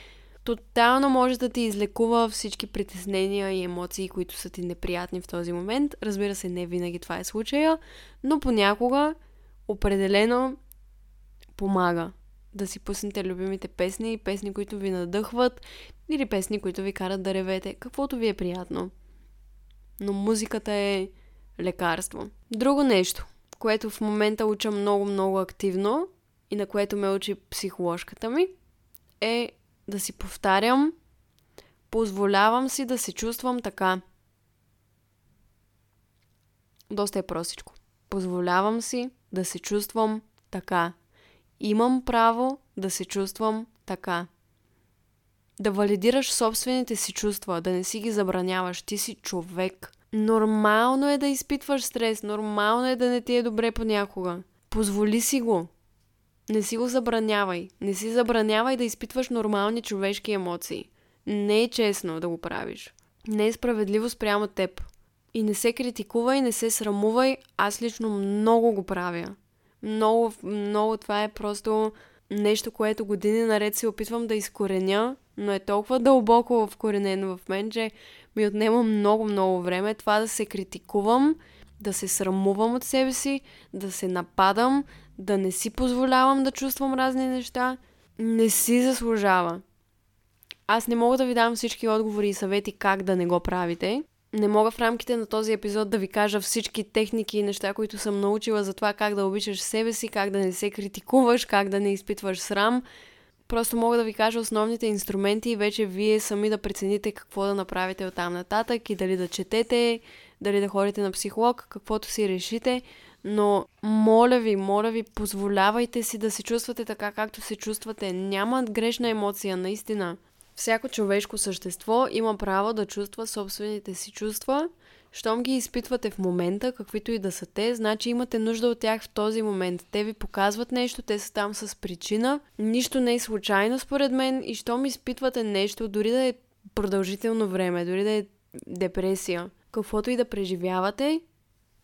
тотално може да ти излекува всички притеснения и емоции, които са ти неприятни в този момент. Разбира се, не винаги това е случая, но понякога определено помага да си пуснете любимите песни, песни, които ви надъхват или песни, които ви карат да ревете, каквото ви е приятно. Но музиката е лекарство. Друго нещо, което в момента уча много-много активно и на което ме учи психоложката ми, е да си повтарям, позволявам си да се чувствам така. Доста е простичко. Позволявам си да се чувствам така. Имам право да се чувствам така. Да валидираш собствените си чувства, да не си ги забраняваш. Ти си човек. Нормално е да изпитваш стрес, нормално е да не ти е добре понякога. Позволи си го. Не си го забранявай. Не си забранявай да изпитваш нормални човешки емоции. Не е честно да го правиш. Не е справедливо спрямо теб. И не се критикувай, не се срамувай. Аз лично много го правя. Много, много това е просто нещо, което години наред се опитвам да изкореня, но е толкова дълбоко вкоренено в мен, че ми отнема много, много време това да се критикувам, да се срамувам от себе си, да се нападам, да не си позволявам да чувствам разни неща, не си заслужава. Аз не мога да ви дам всички отговори и съвети как да не го правите. Не мога в рамките на този епизод да ви кажа всички техники и неща, които съм научила за това как да обичаш себе си, как да не се критикуваш, как да не изпитваш срам. Просто мога да ви кажа основните инструменти и вече вие сами да прецените какво да направите от там нататък и дали да четете, дали да ходите на психолог, каквото си решите. Но, моля ви, моля ви, позволявайте си да се чувствате така, както се чувствате. Няма грешна емоция, наистина. Всяко човешко същество има право да чувства собствените си чувства. Щом ги изпитвате в момента, каквито и да са те, значи имате нужда от тях в този момент. Те ви показват нещо, те са там с причина. Нищо не е случайно според мен и щом изпитвате нещо, дори да е продължително време, дори да е депресия, каквото и да преживявате,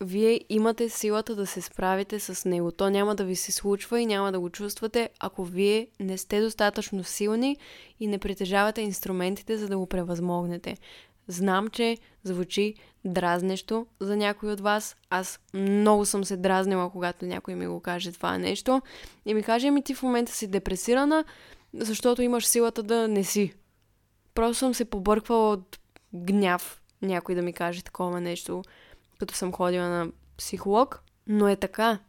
вие имате силата да се справите с него. То няма да ви се случва и няма да го чувствате, ако вие не сте достатъчно силни и не притежавате инструментите, за да го превъзмогнете. Знам, че звучи дразнещо за някой от вас. Аз много съм се дразнила, когато някой ми го каже това нещо. И ми каже, ми ти в момента си депресирана, защото имаш силата да не си. Просто съм се побърквала от гняв някой да ми каже такова нещо като съм ходила на психолог, но е така.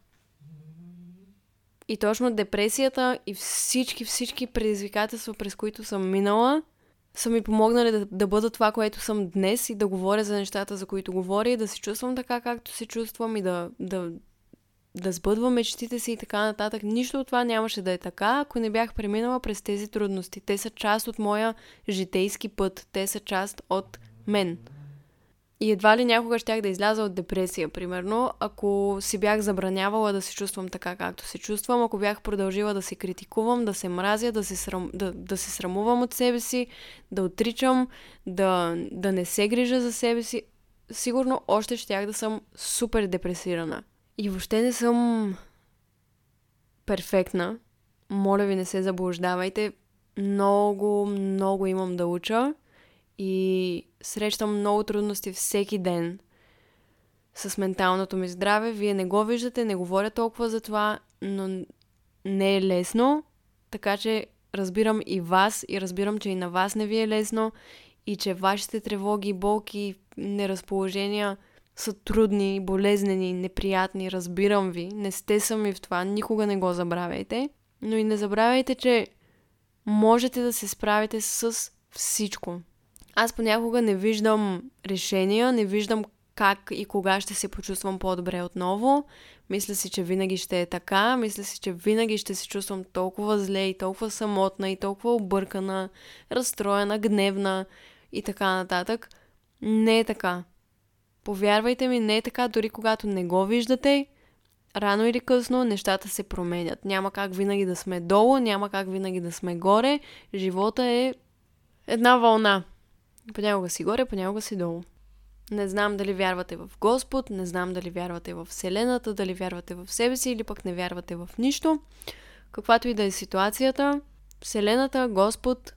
И точно депресията и всички, всички предизвикателства, през които съм минала, са ми помогнали да, да бъда това, което съм днес и да говоря за нещата, за които говоря и да се чувствам така, както се чувствам и да, да, да сбъдвам мечтите си и така нататък. Нищо от това нямаше да е така, ако не бях преминала през тези трудности. Те са част от моя житейски път. Те са част от мен. И едва ли някога щях да изляза от депресия, примерно, ако си бях забранявала да се чувствам така, както се чувствам, ако бях продължила да се критикувам, да се мразя, да се, срам, да, да се срамувам от себе си, да отричам, да, да не се грижа за себе си, сигурно още щях да съм супер депресирана. И въобще не съм перфектна. Моля ви, не се заблуждавайте. Много, много имам да уча и срещам много трудности всеки ден с менталното ми здраве. Вие не го виждате, не говоря толкова за това, но не е лесно, така че разбирам и вас и разбирам, че и на вас не ви е лесно и че вашите тревоги, болки, неразположения са трудни, болезнени, неприятни, разбирам ви. Не сте сами в това, никога не го забравяйте. Но и не забравяйте, че можете да се справите с всичко. Аз понякога не виждам решения, не виждам как и кога ще се почувствам по-добре отново. Мисля си, че винаги ще е така. Мисля си, че винаги ще се чувствам толкова зле и толкова самотна и толкова объркана, разстроена, гневна и така нататък. Не е така. Повярвайте ми, не е така, дори когато не го виждате, рано или късно нещата се променят. Няма как винаги да сме долу, няма как винаги да сме горе. Живота е една вълна. Понякога си горе, понякога си долу. Не знам дали вярвате в Господ, не знам дали вярвате в Вселената, дали вярвате в себе си или пък не вярвате в нищо. Каквато и да е ситуацията, Вселената, Господ,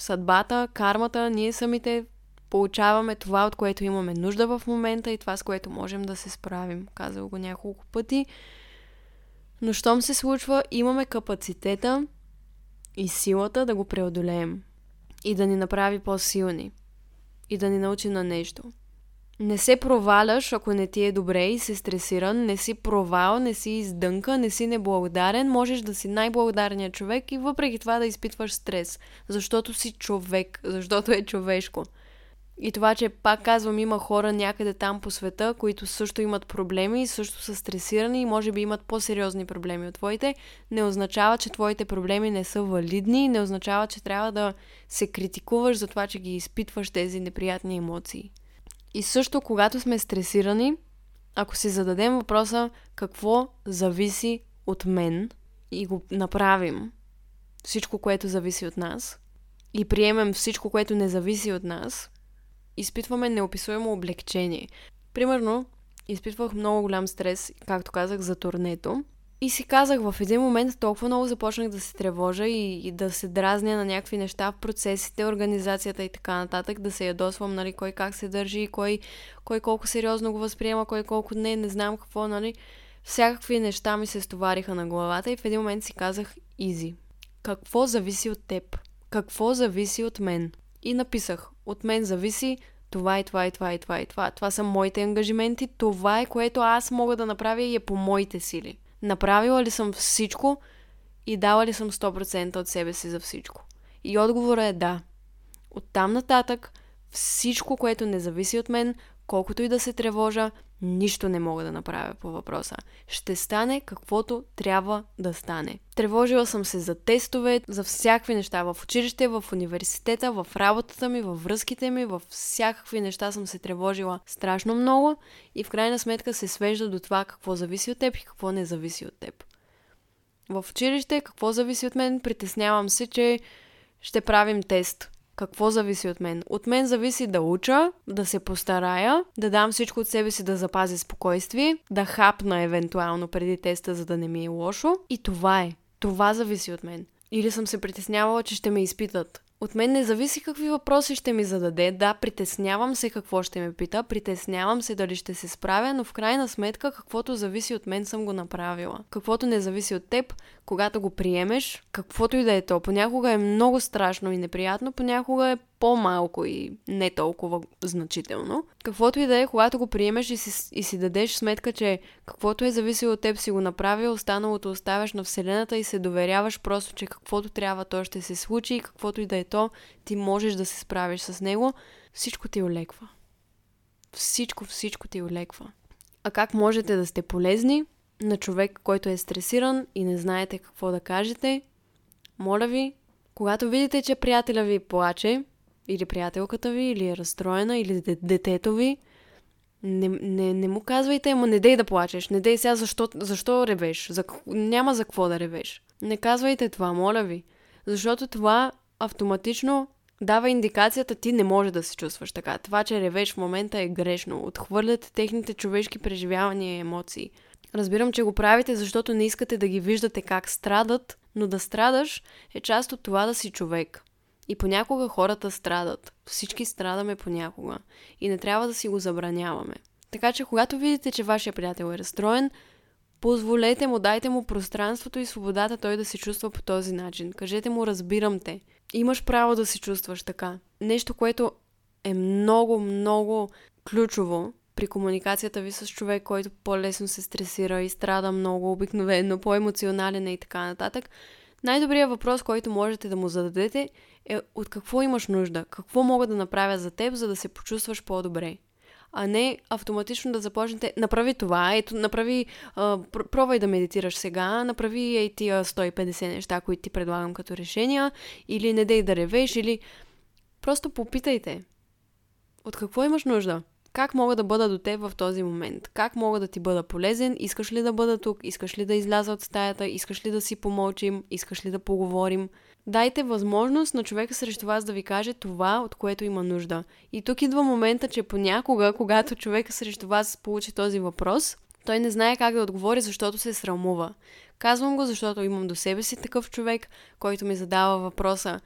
съдбата, кармата, ние самите получаваме това, от което имаме нужда в момента и това, с което можем да се справим. Казал го няколко пъти. Но щом се случва, имаме капацитета и силата да го преодолеем и да ни направи по-силни и да ни научи на нещо. Не се проваляш, ако не ти е добре и се стресиран, не си провал, не си издънка, не си неблагодарен, можеш да си най-благодарният човек и въпреки това да изпитваш стрес, защото си човек, защото е човешко. И това, че пак казвам, има хора някъде там по света, които също имат проблеми също са стресирани и може би имат по-сериозни проблеми от твоите, не означава, че твоите проблеми не са валидни, не означава, че трябва да се критикуваш за това, че ги изпитваш тези неприятни емоции. И също, когато сме стресирани, ако си зададем въпроса какво зависи от мен и го направим, всичко, което зависи от нас, и приемем всичко, което не зависи от нас, изпитваме неописуемо облегчение. Примерно, изпитвах много голям стрес, както казах, за турнето. И си казах, в един момент толкова много започнах да се тревожа и, и да се дразня на някакви неща в процесите, организацията и така нататък, да се ядосвам, нали, кой как се държи, кой, кой колко сериозно го възприема, кой колко не, не знам какво, нали. Всякакви неща ми се стовариха на главата и в един момент си казах, изи. Какво зависи от теб? Какво зависи от мен? И написах, от мен зависи това и това и това и това и това. Това са моите ангажименти, това е което аз мога да направя и е по моите сили. Направила ли съм всичко и дала ли съм 100% от себе си за всичко? И отговорът е да. Оттам нататък всичко, което не зависи от мен, колкото и да се тревожа, нищо не мога да направя по въпроса. Ще стане каквото трябва да стане. Тревожила съм се за тестове, за всякакви неща в училище, в университета, в работата ми, във връзките ми, в всякакви неща съм се тревожила страшно много и в крайна сметка се свежда до това какво зависи от теб и какво не зависи от теб. В училище какво зависи от мен? Притеснявам се, че ще правим тест какво зависи от мен? От мен зависи да уча, да се постарая, да дам всичко от себе си да запазя спокойствие, да хапна евентуално преди теста, за да не ми е лошо. И това е. Това зависи от мен. Или съм се притеснявала, че ще ме изпитат. От мен не зависи какви въпроси ще ми зададе. Да, притеснявам се какво ще ме пита, притеснявам се дали ще се справя, но в крайна сметка каквото зависи от мен съм го направила. Каквото не зависи от теб, когато го приемеш, каквото и да е то. Понякога е много страшно и неприятно, понякога е по-малко и не толкова значително. Каквото и да е, когато го приемеш и си, и си дадеш сметка, че каквото е зависело от теб си го направил, останалото оставяш на Вселената и се доверяваш просто, че каквото трябва то ще се случи и каквото и да е то, ти можеш да се справиш с него, всичко ти олеква. Всичко, всичко ти олеква. А как можете да сте полезни на човек, който е стресиран и не знаете какво да кажете? Моля ви, когато видите, че приятеля ви плаче, или приятелката ви, или е разстроена, или детето ви, Не, не, не му казвайте, ама не дей да плачеш, не дей сега защо, защо ревеш, за, няма за какво да ревеш. Не казвайте това, моля ви, защото това автоматично дава индикацията ти не може да се чувстваш така. Това, че ревеш в момента е грешно. Отхвърляте техните човешки преживявания и емоции. Разбирам, че го правите, защото не искате да ги виждате как страдат, но да страдаш е част от това да си човек. И понякога хората страдат. Всички страдаме понякога. И не трябва да си го забраняваме. Така че, когато видите, че вашия приятел е разстроен, позволете му, дайте му пространството и свободата той да се чувства по този начин. Кажете му, разбирам те. Имаш право да се чувстваш така. Нещо, което е много, много ключово при комуникацията ви с човек, който по-лесно се стресира и страда много обикновено, по-емоционален е и така нататък. Най-добрият въпрос, който можете да му зададете е от какво имаш нужда, какво мога да направя за теб, за да се почувстваш по-добре. А не автоматично да започнете, направи това, ето, направи, а, пробвай да медитираш сега, направи ей тия 150 неща, които ти предлагам като решения, или не дей да ревеш, или просто попитайте. От какво имаш нужда? Как мога да бъда до теб в този момент? Как мога да ти бъда полезен? Искаш ли да бъда тук? Искаш ли да изляза от стаята? Искаш ли да си помълчим? Искаш ли да поговорим? Дайте възможност на човека срещу вас да ви каже това, от което има нужда. И тук идва момента, че понякога, когато човека срещу вас получи този въпрос, той не знае как да отговори, защото се срамува. Казвам го, защото имам до себе си такъв човек, който ми задава въпроса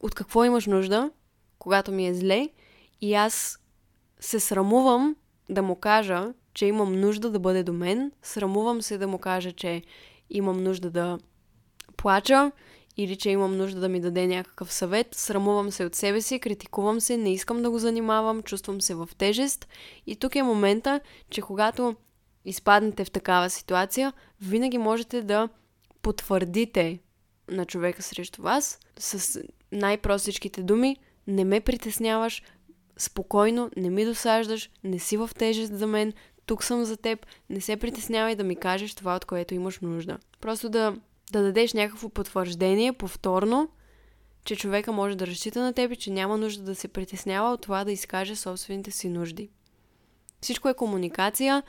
от какво имаш нужда, когато ми е зле, и аз се срамувам да му кажа, че имам нужда да бъде до мен, срамувам се да му кажа, че имам нужда да плача или че имам нужда да ми даде някакъв съвет, срамувам се от себе си, критикувам се, не искам да го занимавам, чувствам се в тежест. И тук е момента, че когато изпаднете в такава ситуация, винаги можете да потвърдите на човека срещу вас с най-простичките думи, не ме притесняваш, спокойно, не ми досаждаш, не си в тежест за мен, тук съм за теб, не се притеснявай да ми кажеш това, от което имаш нужда. Просто да, да дадеш някакво потвърждение повторно, че човека може да разчита на теб и че няма нужда да се притеснява от това да изкаже собствените си нужди. Всичко е комуникация.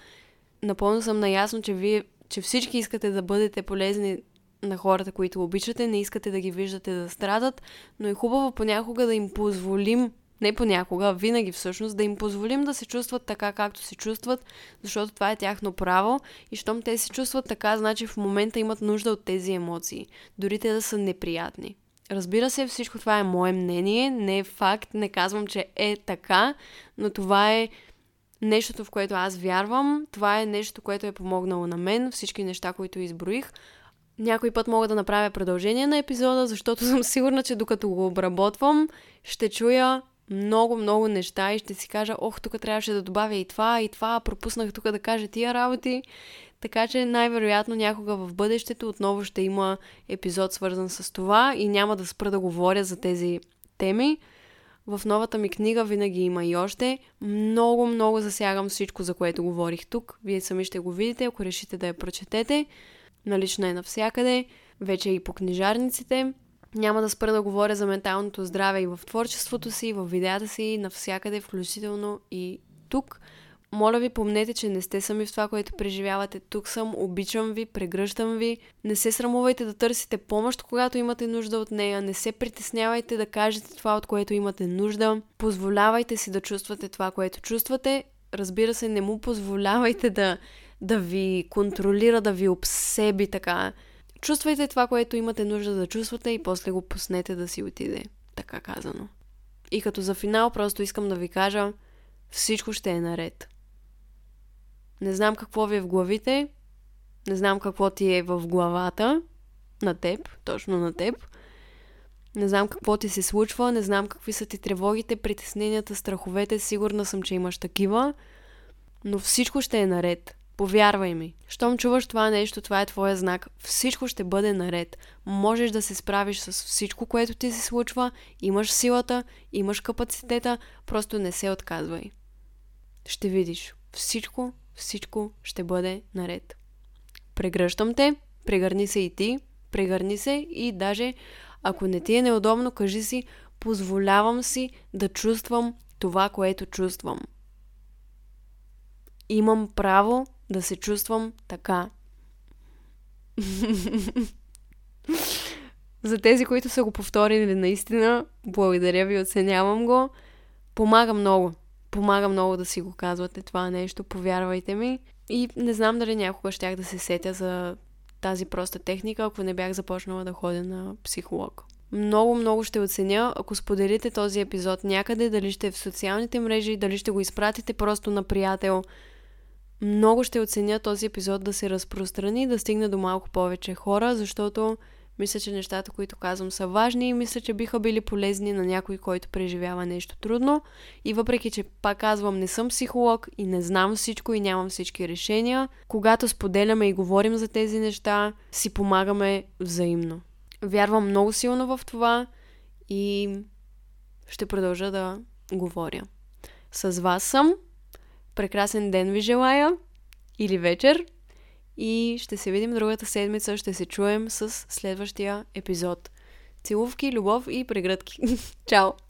Напълно съм наясно, че вие, че всички искате да бъдете полезни на хората, които обичате, не искате да ги виждате да страдат, но е хубаво понякога да им позволим не понякога, винаги всъщност, да им позволим да се чувстват така, както се чувстват, защото това е тяхно право и щом те се чувстват така, значи в момента имат нужда от тези емоции, дори те да са неприятни. Разбира се, всичко това е мое мнение, не е факт, не казвам, че е така, но това е нещото, в което аз вярвам, това е нещо, което е помогнало на мен, всички неща, които изброих. Някой път мога да направя продължение на епизода, защото съм сигурна, че докато го обработвам, ще чуя много, много неща и ще си кажа, ох, тук трябваше да добавя и това, и това, пропуснах тук да кажа тия работи. Така че най-вероятно някога в бъдещето отново ще има епизод свързан с това и няма да спра да говоря за тези теми. В новата ми книга винаги има и още. Много, много засягам всичко, за което говорих тук. Вие сами ще го видите, ако решите да я прочетете. Налично е навсякъде. Вече и по книжарниците. Няма да спра да говоря за менталното здраве и в творчеството си, в видеята си, навсякъде, включително и тук. Моля ви, помнете, че не сте сами в това, което преживявате. Тук съм, обичам ви, прегръщам ви. Не се срамувайте да търсите помощ, когато имате нужда от нея. Не се притеснявайте да кажете това, от което имате нужда. Позволявайте си да чувствате това, което чувствате. Разбира се, не му позволявайте да, да ви контролира, да ви обсеби така Чувствайте това, което имате нужда да чувствате и после го пуснете да си отиде. Така казано. И като за финал просто искам да ви кажа, всичко ще е наред. Не знам какво ви е в главите, не знам какво ти е в главата, на теб, точно на теб. Не знам какво ти се случва, не знам какви са ти тревогите, притесненията, страховете, сигурна съм, че имаш такива, но всичко ще е наред. Повярвай ми, щом чуваш това нещо, това е твоя знак, всичко ще бъде наред. Можеш да се справиш с всичко, което ти се случва, имаш силата, имаш капацитета, просто не се отказвай. Ще видиш, всичко, всичко ще бъде наред. Прегръщам те, прегърни се и ти, прегърни се и даже ако не ти е неудобно, кажи си, позволявам си да чувствам това, което чувствам. Имам право да се чувствам така. За тези, които са го повторили наистина, благодаря ви, оценявам го. Помага много. Помага много да си го казвате това нещо, повярвайте ми. И не знам дали някога щях да се сетя за тази проста техника, ако не бях започнала да ходя на психолог. Много, много ще оценя, ако споделите този епизод някъде, дали ще е в социалните мрежи, дали ще го изпратите просто на приятел. Много ще оценя този епизод да се разпространи, да стигне до малко повече хора, защото мисля, че нещата, които казвам, са важни и мисля, че биха били полезни на някой, който преживява нещо трудно. И въпреки, че пак казвам, не съм психолог и не знам всичко и нямам всички решения, когато споделяме и говорим за тези неща, си помагаме взаимно. Вярвам много силно в това и ще продължа да говоря. С вас съм. Прекрасен ден ви желая или вечер и ще се видим другата седмица, ще се чуем с следващия епизод. Целувки, любов и прегръдки. Чао!